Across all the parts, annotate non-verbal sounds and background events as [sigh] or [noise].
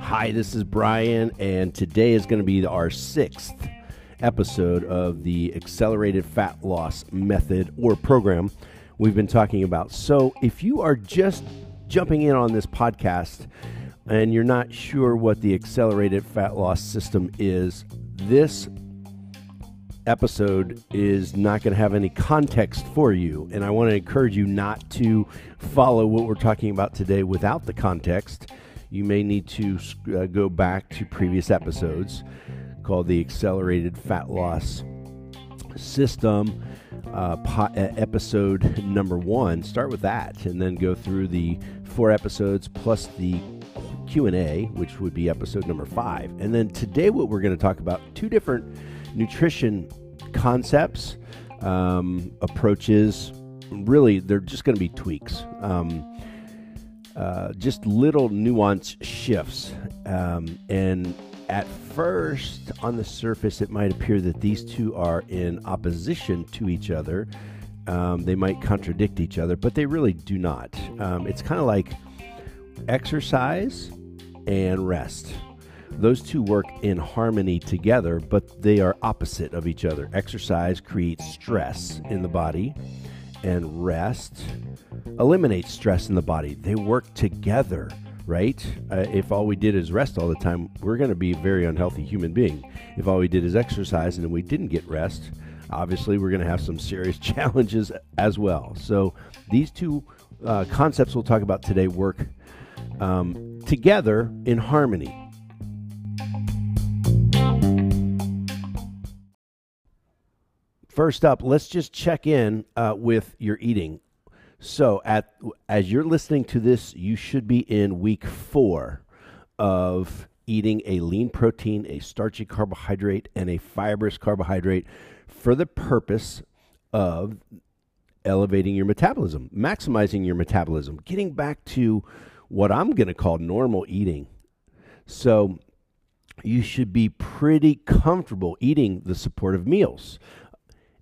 Hi, this is Brian, and today is going to be our sixth episode of the Accelerated Fat Loss Method or program we've been talking about. So, if you are just jumping in on this podcast and you're not sure what the Accelerated Fat Loss System is, this episode is not going to have any context for you. And I want to encourage you not to follow what we're talking about today without the context. You may need to uh, go back to previous episodes called the Accelerated Fat Loss System. Uh, po- episode number one. Start with that, and then go through the four episodes plus the Q&A, which would be episode number 5. And then today what we're going to talk about two different nutrition concepts, um, approaches. Really, they're just going to be tweaks. Um, uh, just little nuance shifts. Um, and at first, on the surface, it might appear that these two are in opposition to each other. Um, they might contradict each other, but they really do not. Um, it's kind of like exercise and rest. Those two work in harmony together, but they are opposite of each other. Exercise creates stress in the body, and rest eliminates stress in the body. They work together, right? Uh, if all we did is rest all the time, we're going to be a very unhealthy human being. If all we did is exercise and we didn't get rest, obviously we're going to have some serious [laughs] challenges as well. So these two uh, concepts we'll talk about today work um, together in harmony. First up, let's just check in uh, with your eating. So, at as you're listening to this, you should be in week four of eating a lean protein, a starchy carbohydrate, and a fibrous carbohydrate for the purpose of elevating your metabolism, maximizing your metabolism, getting back to what I'm going to call normal eating. So, you should be pretty comfortable eating the supportive meals.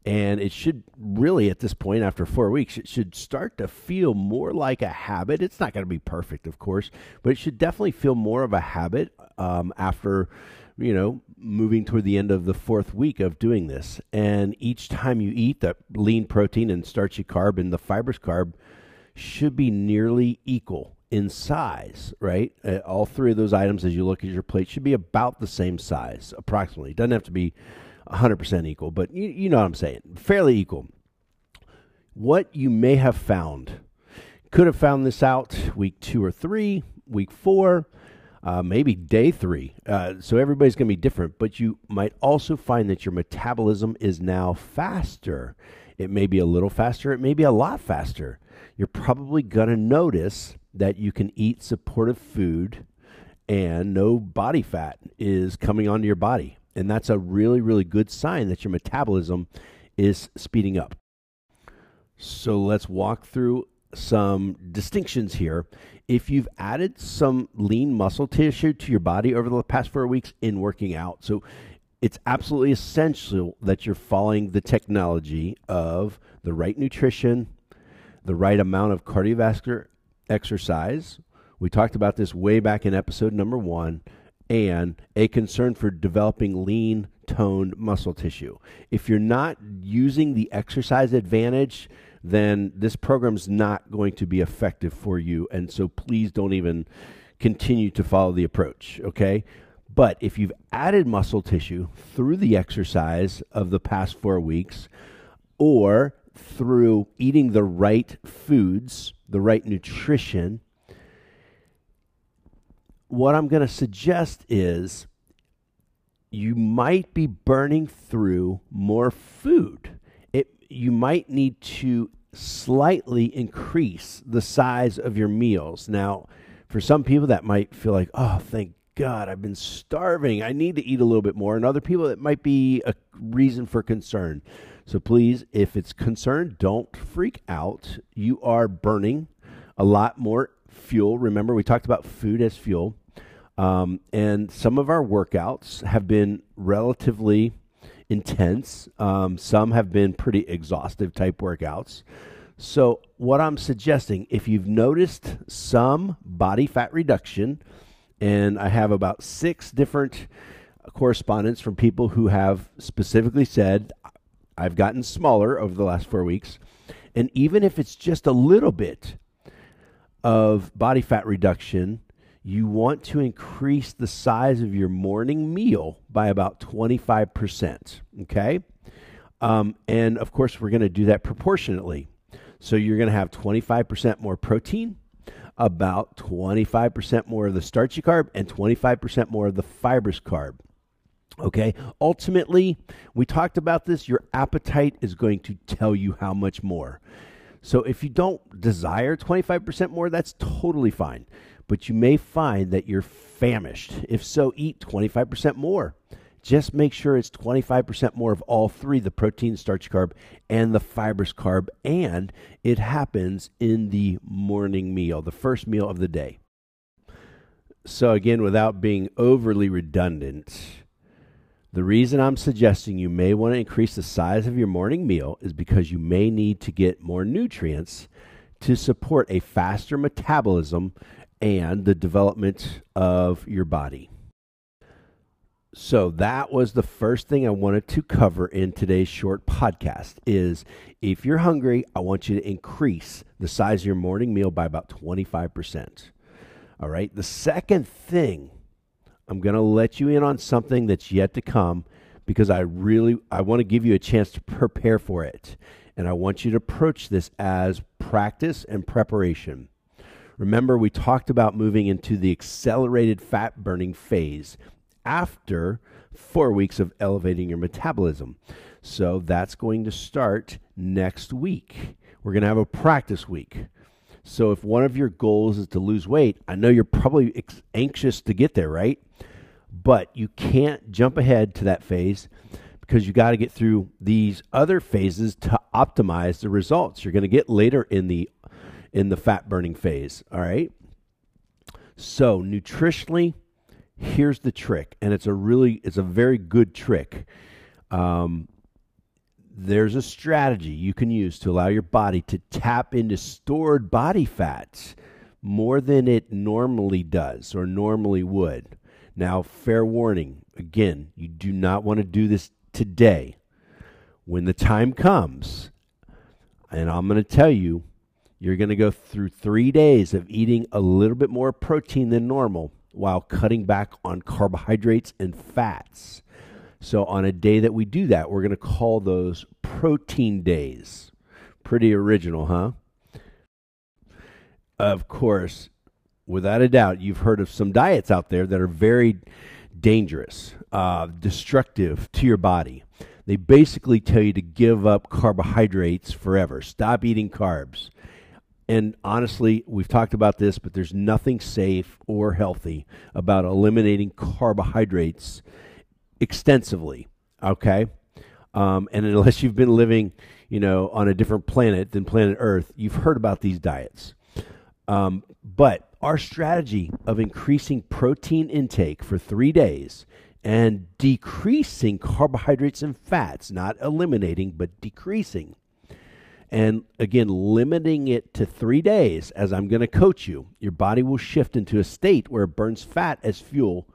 And it should really, at this point, after four weeks, it should start to feel more like a habit. It's not going to be perfect, of course, but it should definitely feel more of a habit um, after, you know, moving toward the end of the fourth week of doing this. And each time you eat, the lean protein and starchy carb and the fibrous carb should be nearly equal in size, right? Uh, all three of those items, as you look at your plate, should be about the same size, approximately. It doesn't have to be 100% equal, but you, you know what I'm saying, fairly equal. What you may have found, could have found this out week two or three, week four, uh, maybe day three. Uh, so everybody's going to be different, but you might also find that your metabolism is now faster. It may be a little faster, it may be a lot faster. You're probably going to notice that you can eat supportive food and no body fat is coming onto your body. And that's a really, really good sign that your metabolism is speeding up. So let's walk through some distinctions here. If you've added some lean muscle tissue to your body over the past four weeks in working out, so it's absolutely essential that you're following the technology of the right nutrition, the right amount of cardiovascular exercise. We talked about this way back in episode number one, and a concern for developing lean toned muscle tissue. If you're not using the exercise advantage, then this program's not going to be effective for you. And so please don't even continue to follow the approach, okay? But if you've added muscle tissue through the exercise of the past four weeks or through eating the right foods, the right nutrition, what I'm going to suggest is you might be burning through more food. It you might need to slightly increase the size of your meals. Now, for some people that might feel like, "Oh, thank God, I've been starving. I need to eat a little bit more." And other people it might be a reason for concern. So please, if it's concern, don't freak out. You are burning a lot more fuel. Remember, we talked about food as fuel. Um, and some of our workouts have been relatively intense. Um, some have been pretty exhaustive type workouts. So, what I'm suggesting, if you've noticed some body fat reduction, and I have about six different correspondence from people who have specifically said, I've gotten smaller over the last four weeks. And even if it's just a little bit of body fat reduction, you want to increase the size of your morning meal by about 25%. Okay. Um, and of course, we're going to do that proportionately. So you're going to have 25% more protein, about 25% more of the starchy carb, and 25% more of the fibrous carb. Okay. Ultimately, we talked about this. Your appetite is going to tell you how much more. So if you don't desire 25% more, that's totally fine. But you may find that you're famished. If so, eat 25% more. Just make sure it's 25% more of all three the protein, starch carb, and the fibrous carb. And it happens in the morning meal, the first meal of the day. So, again, without being overly redundant, the reason I'm suggesting you may want to increase the size of your morning meal is because you may need to get more nutrients to support a faster metabolism and the development of your body. So that was the first thing I wanted to cover in today's short podcast is if you're hungry, I want you to increase the size of your morning meal by about 25%. All right? The second thing I'm going to let you in on something that's yet to come because I really I want to give you a chance to prepare for it. And I want you to approach this as practice and preparation. Remember, we talked about moving into the accelerated fat burning phase after four weeks of elevating your metabolism. So that's going to start next week. We're going to have a practice week. So if one of your goals is to lose weight, I know you're probably anxious to get there, right? But you can't jump ahead to that phase because you got to get through these other phases to optimize the results you're going to get later in the in the fat burning phase, all right? So, nutritionally, here's the trick, and it's a really it's a very good trick. Um, there's a strategy you can use to allow your body to tap into stored body fats more than it normally does or normally would. Now, fair warning again, you do not want to do this today. When the time comes, and I'm going to tell you, you're going to go through three days of eating a little bit more protein than normal while cutting back on carbohydrates and fats. So, on a day that we do that, we're going to call those protein days. Pretty original, huh? Of course, without a doubt, you've heard of some diets out there that are very dangerous, uh, destructive to your body. They basically tell you to give up carbohydrates forever, stop eating carbs. And honestly, we've talked about this, but there's nothing safe or healthy about eliminating carbohydrates extensively. Okay. Um, and unless you've been living, you know, on a different planet than planet Earth, you've heard about these diets. Um, but our strategy of increasing protein intake for three days and decreasing carbohydrates and fats, not eliminating, but decreasing, and again, limiting it to three days, as I'm going to coach you, your body will shift into a state where it burns fat as fuel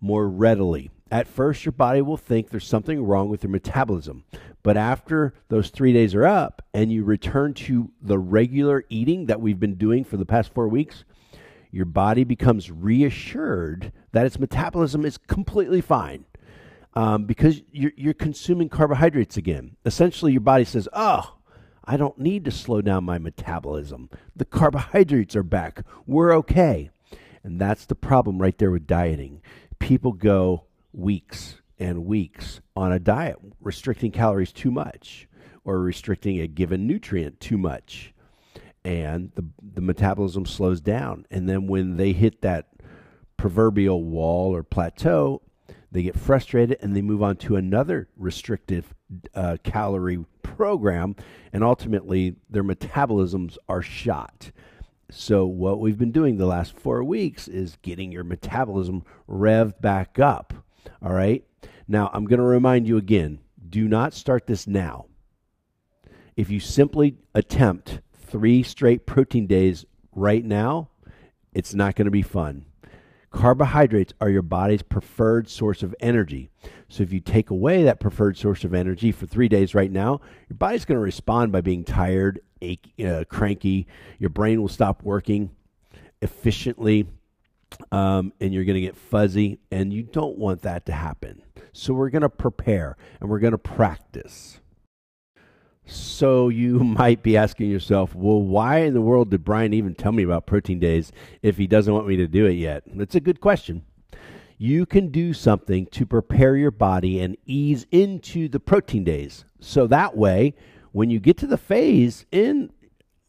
more readily. At first, your body will think there's something wrong with your metabolism. But after those three days are up and you return to the regular eating that we've been doing for the past four weeks, your body becomes reassured that its metabolism is completely fine um, because you're, you're consuming carbohydrates again. Essentially, your body says, Oh, I don't need to slow down my metabolism. The carbohydrates are back. We're okay. And that's the problem right there with dieting. People go weeks and weeks on a diet, restricting calories too much or restricting a given nutrient too much. And the, the metabolism slows down. And then when they hit that proverbial wall or plateau, they get frustrated and they move on to another restrictive uh, calorie program, and ultimately their metabolisms are shot. So, what we've been doing the last four weeks is getting your metabolism revved back up. All right. Now, I'm going to remind you again do not start this now. if you simply attempt three straight protein days right now, it's not going to be fun. Carbohydrates are your body's preferred source of energy. So if you take away that preferred source of energy for three days right now, your body's going to respond by being tired, ache, uh, cranky. Your brain will stop working efficiently, um, and you're going to get fuzzy. And you don't want that to happen. So we're going to prepare and we're going to practice. So you [laughs] might be asking yourself, well, why in the world did Brian even tell me about protein days if he doesn't want me to do it yet? That's a good question. You can do something to prepare your body and ease into the protein days. So that way, when you get to the phase in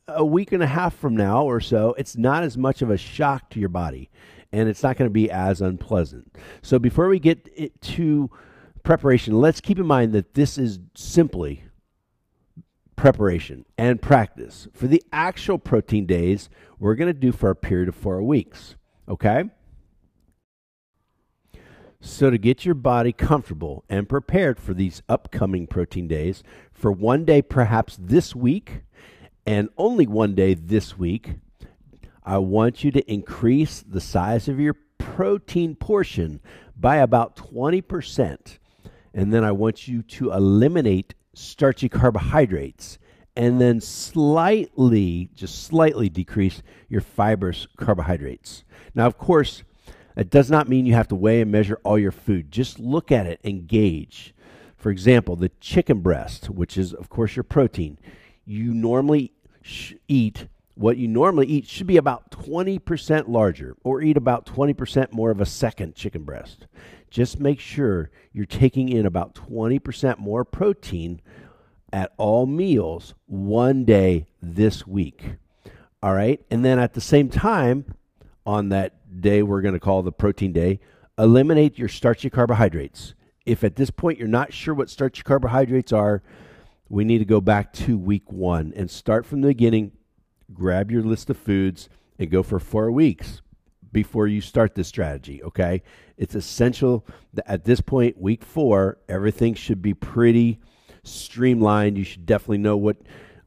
a week and a half from now or so, it's not as much of a shock to your body and it's not going to be as unpleasant. So before we get to preparation, let's keep in mind that this is simply preparation and practice for the actual protein days we're going to do for a period of four weeks. Okay? So, to get your body comfortable and prepared for these upcoming protein days, for one day perhaps this week, and only one day this week, I want you to increase the size of your protein portion by about 20%. And then I want you to eliminate starchy carbohydrates and then slightly, just slightly decrease your fibrous carbohydrates. Now, of course, it does not mean you have to weigh and measure all your food. Just look at it and gauge. For example, the chicken breast, which is, of course, your protein, you normally eat what you normally eat should be about 20% larger or eat about 20% more of a second chicken breast. Just make sure you're taking in about 20% more protein at all meals one day this week. All right. And then at the same time, on that day we're going to call the protein day, eliminate your starchy carbohydrates. If at this point you're not sure what starchy carbohydrates are, we need to go back to week one and start from the beginning. Grab your list of foods and go for four weeks before you start this strategy. Okay. It's essential that at this point, week four, everything should be pretty streamlined. You should definitely know what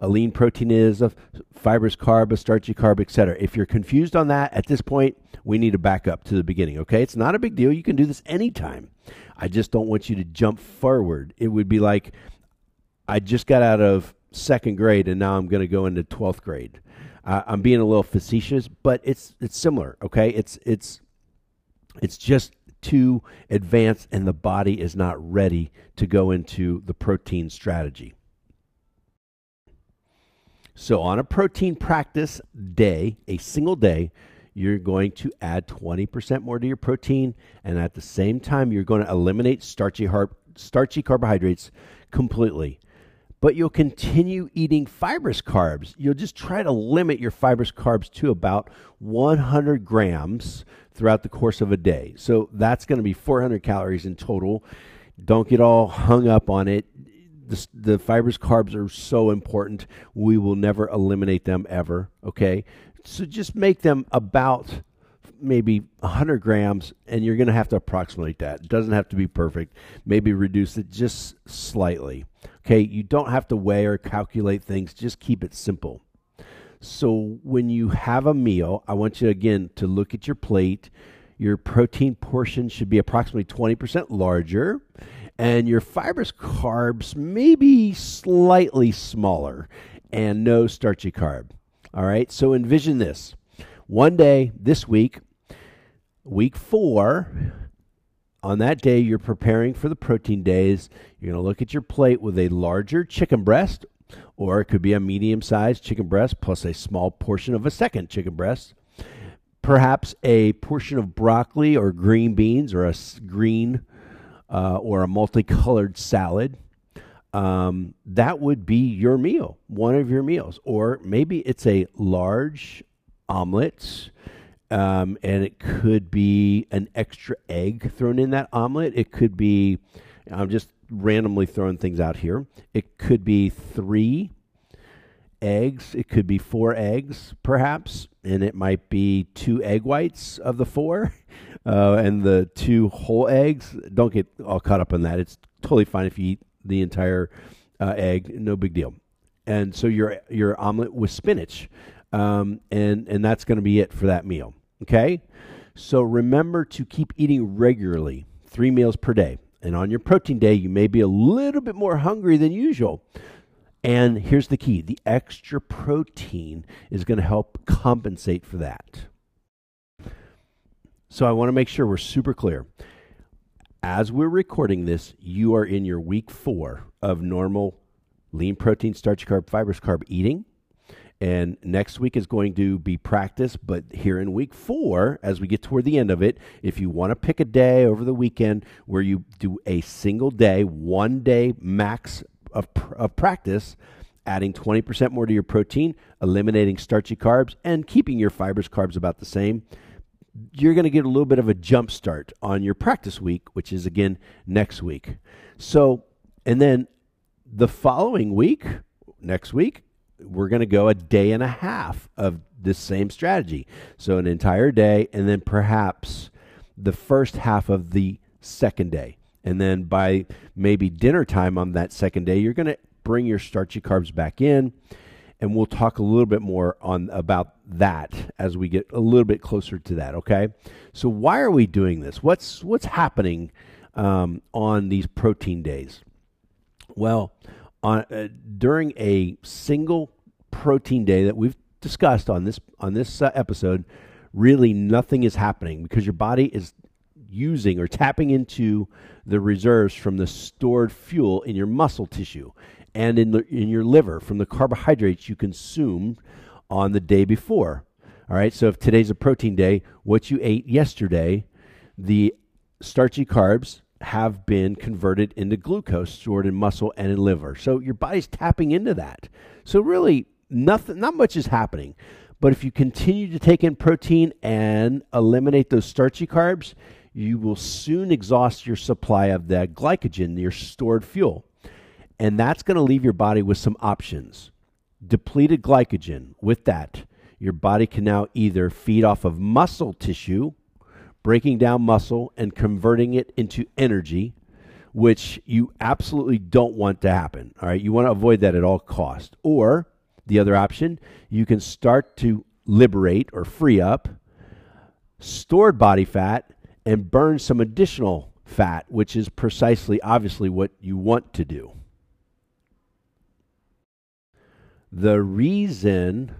a lean protein is, a fibrous carb, a starchy carb, etc. If you're confused on that at this point, we need to back up to the beginning. Okay, it's not a big deal. You can do this anytime. I just don't want you to jump forward. It would be like I just got out of second grade and now I'm going to go into twelfth grade. Uh, I'm being a little facetious, but it's it's similar. Okay, it's it's it's just too advanced and the body is not ready to go into the protein strategy. So, on a protein practice day, a single day, you're going to add 20% more to your protein, and at the same time, you're going to eliminate starchy, har- starchy carbohydrates completely but you'll continue eating fibrous carbs. You'll just try to limit your fibrous carbs to about 100 grams throughout the course of a day. So that's going to be 400 calories in total. Don't get all hung up on it. The, the fibrous carbs are so important. We will never eliminate them ever. Okay. So just make them about maybe 100 grams, and you're going to have to approximate that. It doesn't have to be perfect. Maybe reduce it just slightly. Okay, you don't have to weigh or calculate things, just keep it simple. So when you have a meal, I want you again to look at your plate. Your protein portion should be approximately 20% larger, and your fibrous carbs maybe slightly smaller, and no starchy carb. All right, so envision this. One day this week, week four, on that day, you're preparing for the protein days. You're going to look at your plate with a larger chicken breast, or it could be a medium sized chicken breast plus a small portion of a second chicken breast. Perhaps a portion of broccoli or green beans or a green uh, or a multicolored salad. Um, that would be your meal, one of your meals. Or maybe it's a large omelet um, and it could be an extra egg thrown in that omelet. It could be, I'm just randomly throwing things out here. It could be three eggs. It could be four eggs, perhaps, and it might be two egg whites of the four, [laughs] uh, and the two whole eggs. Don't get all caught up in that. It's totally fine if you eat the entire uh, egg. No big deal. and so your your omelet with spinach, um, and and that's going to be it for that meal. Okay, so remember to keep eating regularly, three meals per day. And on your protein day, you may be a little bit more hungry than usual. And here's the key the extra protein is going to help compensate for that. So I want to make sure we're super clear. As we're recording this, you are in your week four of normal lean protein, starch, carb, fibrous carb eating. And next week is going to be practice. But here in week four, as we get toward the end of it, if you want to pick a day over the weekend where you do a single day, one day max of, of practice, adding 20% more to your protein, eliminating starchy carbs, and keeping your fibrous carbs about the same, you're going to get a little bit of a jump start on your practice week, which is again next week. So, and then the following week, next week, we're going to go a day and a half of this same strategy. So, an entire day, and then perhaps the first half of the second day. And then by maybe dinner time on that second day, you're going to bring your starchy carbs back in. And we'll talk a little bit more on about that as we get a little bit closer to that. Okay. So why are we doing this? What's what's happening um, on these protein days? Well, on uh, during a single protein day that we've discussed on this on this uh, episode, really nothing is happening because your body is using or tapping into the reserves from the stored fuel in your muscle tissue and in the, in your liver from the carbohydrates you consumed on the day before. All right, so if today's a protein day, what you ate yesterday, the starchy carbs have been converted into glucose stored in muscle and in liver. So your body's tapping into that. So really nothing not much is happening. But if you continue to take in protein and eliminate those starchy carbs, you will soon exhaust your supply of that glycogen, your stored fuel. And that's going to leave your body with some options. Depleted glycogen, with that, your body can now either feed off of muscle tissue, breaking down muscle and converting it into energy, which you absolutely don't want to happen. All right, you want to avoid that at all cost. Or the other option, you can start to liberate or free up stored body fat and burn some additional fat, which is precisely, obviously, what you want to do. The reason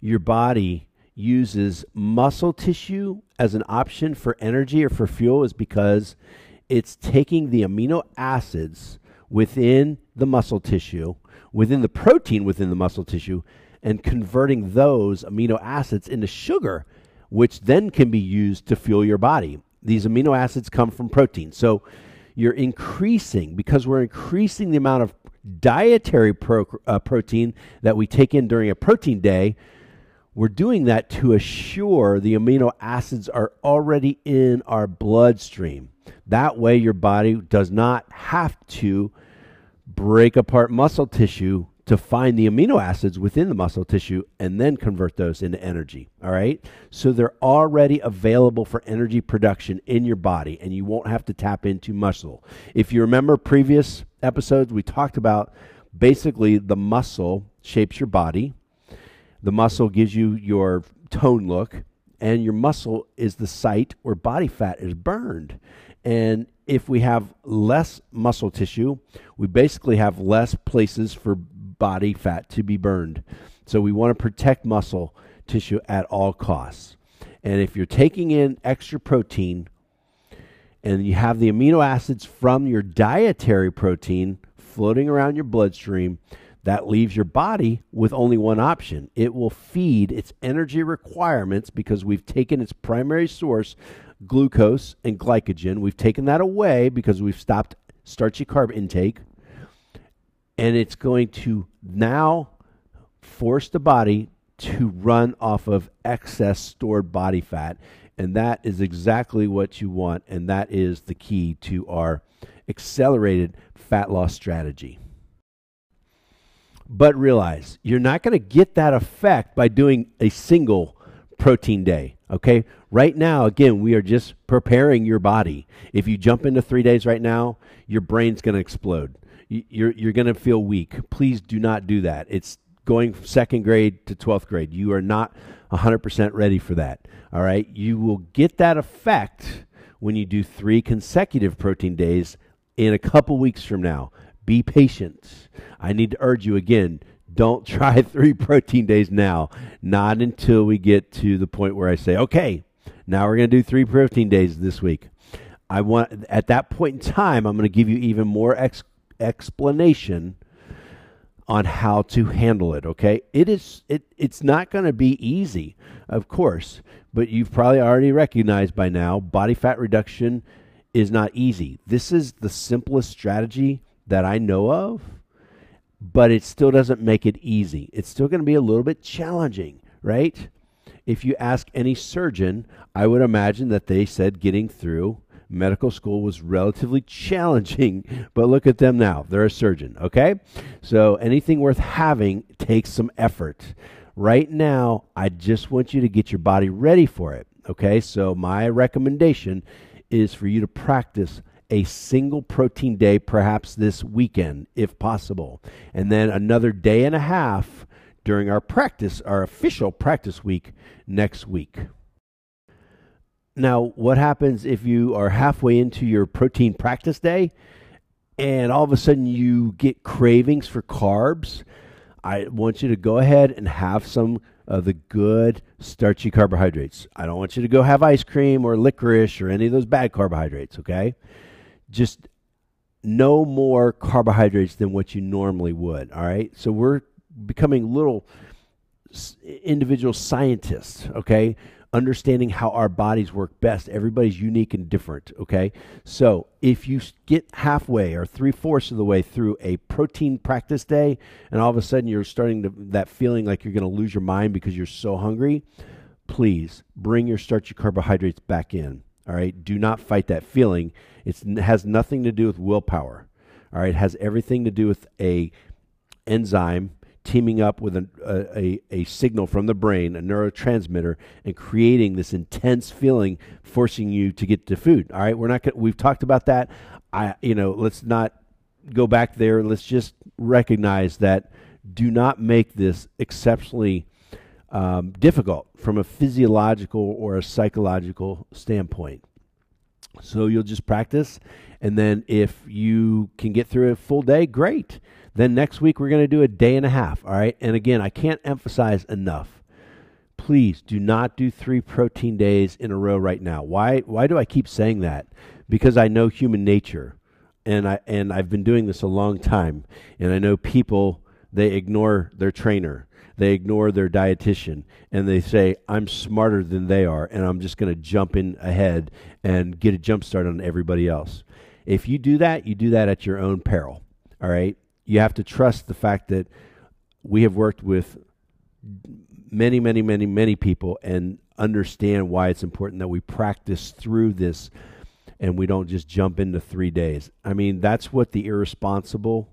your body uses muscle tissue as an option for energy or for fuel is because it's taking the amino acids within the muscle tissue, within the protein within the muscle tissue, and converting those amino acids into sugar which then can be used to fuel your body. These amino acids come from protein. So you're increasing, because we're increasing the amount of dietary pro, uh, protein that we take in during a protein day, we're doing that to assure the amino acids are already in our bloodstream. That way, your body does not have to break apart muscle tissue to find the amino acids within the muscle tissue and then convert those into energy. All right. So they're already available for energy production in your body, and you won't have to tap into muscle. If you remember previous episodes, we talked about basically the muscle shapes your body, the muscle gives you your tone look, and your muscle is the site where body fat is burned. And if we have less muscle tissue, we basically have less places for body fat to be burned. So we want to protect muscle tissue at all costs. And if you're taking in extra protein and you have the amino acids from your dietary protein floating around your bloodstream, that leaves your body with only one option. It will feed its energy requirements because we've taken its primary source, glucose and glycogen. We've taken that away because we've stopped starchy carb intake and it's going to now force the body to run off of excess stored body fat. And that is exactly what you want. And that is the key to our accelerated fat loss strategy. But realize you're not going to get that effect by doing a single protein day. Okay. Right now, again, we are just preparing your body. If you jump into three days right now, your brain's going to explode you're you're going to feel weak. Please do not do that. It's going from second grade to 12th grade. You are not 100% ready for that. All right? You will get that effect when you do 3 consecutive protein days in a couple weeks from now. Be patient. I need to urge you again, don't [laughs] try 3 protein days now. Not until we get to the point where I say, "Okay, now we're going to do 3 protein days this week." I want at that point in time, I'm going to give you even more ex- explanation on how to handle it okay it is it it's not going to be easy of course but you've probably already recognized by now body fat reduction is not easy this is the simplest strategy that i know of but it still doesn't make it easy it's still going to be a little bit challenging right if you ask any surgeon i would imagine that they said getting through medical school was relatively [laughs] challenging, but look at them now. They're a surgeon, okay? So anything worth having takes some effort. Right now, I just want you to get your body ready for it, okay? So my recommendation is for you to practice a single protein day perhaps this weekend if possible and then another day and a half during our practice our official practice week next week now, what happens if you are halfway into your protein practice day and all of a sudden you get cravings for carbs? I want you to go ahead and have some of the good starchy carbohydrates. I don't want you to go have ice cream or licorice or any of those bad carbohydrates, okay? Just no more carbohydrates than what you normally would, all right? So we're becoming little individual scientists, okay? understanding how our bodies work best. Everybody's unique and different, okay? So if you get halfway or three fourths of the way through a protein practice day, and all of a sudden you're starting to that feeling like you're going to lose your mind because you're so hungry, please bring your starchy carbohydrates back in. All right, do not fight that feeling. It's, it has nothing to do with willpower. All right, it has everything to do with a enzyme teaming up with a, a, a, signal from the brain, a neurotransmitter, and creating this intense feeling, forcing you to get to food. All right, we're not. Gonna, we've talked about that. I, you know, let's not go back there. Let's just recognize that. Do not make this exceptionally um, difficult from a physiological or a psychological standpoint. So you'll just practice, and then if you can get through a full day, great. Then next week, we're going to do a day and a half. All right. And again, I can't emphasize enough. Please do not do three protein days in a row right now. Why, why do I keep saying that? Because I know human nature. And, I, and I've been doing this a long time. And I know people, they ignore their trainer they ignore their dietitian and they say i'm smarter than they are and i'm just going to jump in ahead and get a jump start on everybody else if you do that you do that at your own peril all right you have to trust the fact that we have worked with many, many, many, many people and understand why it's important that we practice through this and we don't just jump into three days. I mean, that's what the irresponsible,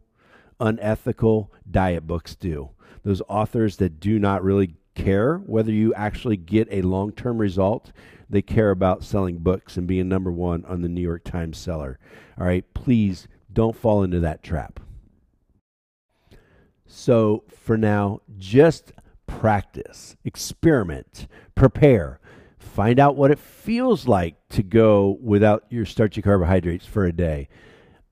unethical diet books do. Those authors that do not really care whether you actually get a long term result. They care about selling books and being number one on the New York Times seller. All right, please don't fall into that trap. So for now, just practice, experiment, prepare, find out what it feels like to go without your starchy carbohydrates for a day.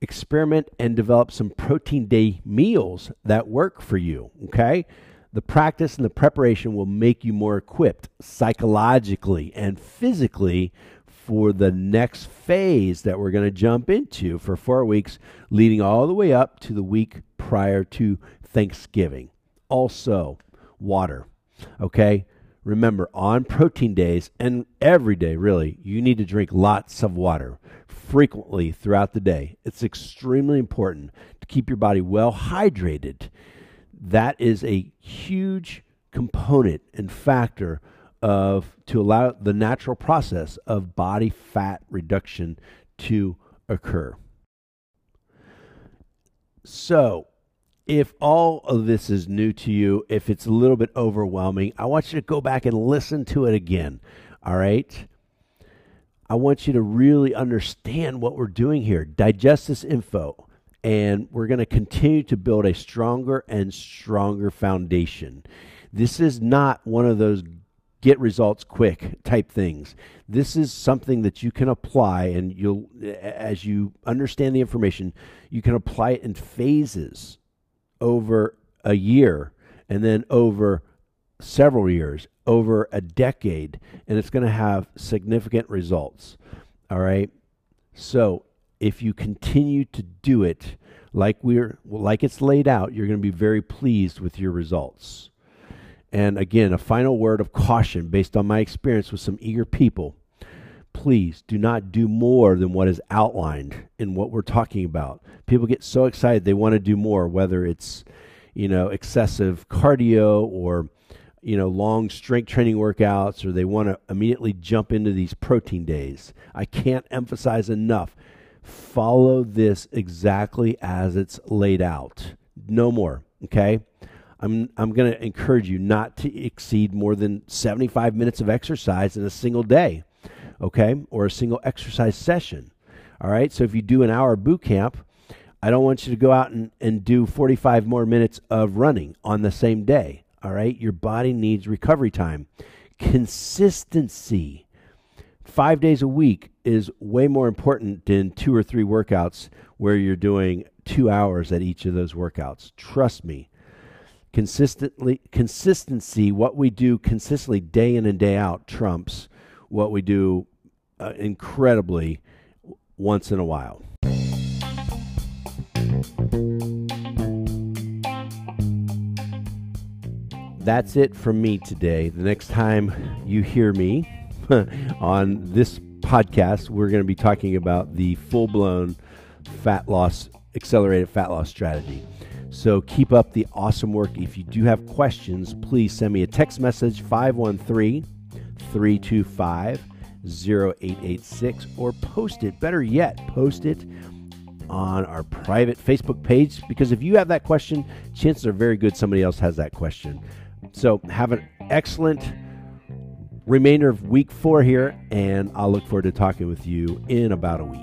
Experiment and develop some protein day meals that work for you, okay? The practice and the preparation will make you more equipped psychologically and physically for the next phase that we're going to jump into for four weeks, leading all the way up to the week prior to Thanksgiving. Also, water. Okay? Remember, on protein days and every day, really, you need to drink lots of water frequently throughout the day. It's extremely important to keep your body well hydrated. That is a huge component and factor of to allow the natural process of body fat reduction to occur. So, if all of this is new to you, if it's a little bit overwhelming, I want you to go back and listen to it again. All right? I want you to really understand what we're doing here. Digest this info. and we're going to continue to build a stronger and stronger foundation. This is not one of those get results quick type things. This is something that you can apply, and you'll, as you understand the information, you can apply it in phases over a year and then over several years, over a decade, and it's going to have significant results. All right. So if you continue to do it like we're like it's laid out, you're going to be very pleased with your results. And again, a final word of caution based on my experience with some eager people. Please do not do more than what is outlined in what we're talking about. People get so excited they want to do more, whether it's, you know, excessive cardio or, you know, long strength training workouts, or they want to immediately jump into these protein days. I can't emphasize enough. Follow this exactly as it's laid out. No more. Okay. I'm, I'm going to encourage you not to exceed more than 75 minutes of exercise in a single day, okay, or a single exercise session. All right, so if you do an hour boot camp, I don't want you to go out and, and do 45 more minutes of running on the same day. All right, your body needs recovery time. Consistency, five days a week, is way more important than two or three workouts where you're doing two hours at each of those workouts. Trust me consistently consistency what we do consistently day in and day out trumps what we do uh, incredibly once in a while that's it from me today the next time you hear me [laughs] on this podcast we're going to be talking about the full-blown fat loss accelerated fat loss strategy so keep up the awesome work. If you do have questions, please send me a text message 513 325 0886 or post it. Better yet, post it on our private Facebook page because if you have that question, chances are very good somebody else has that question. So have an excellent remainder of week four here, and I'll look forward to talking with you in about a week.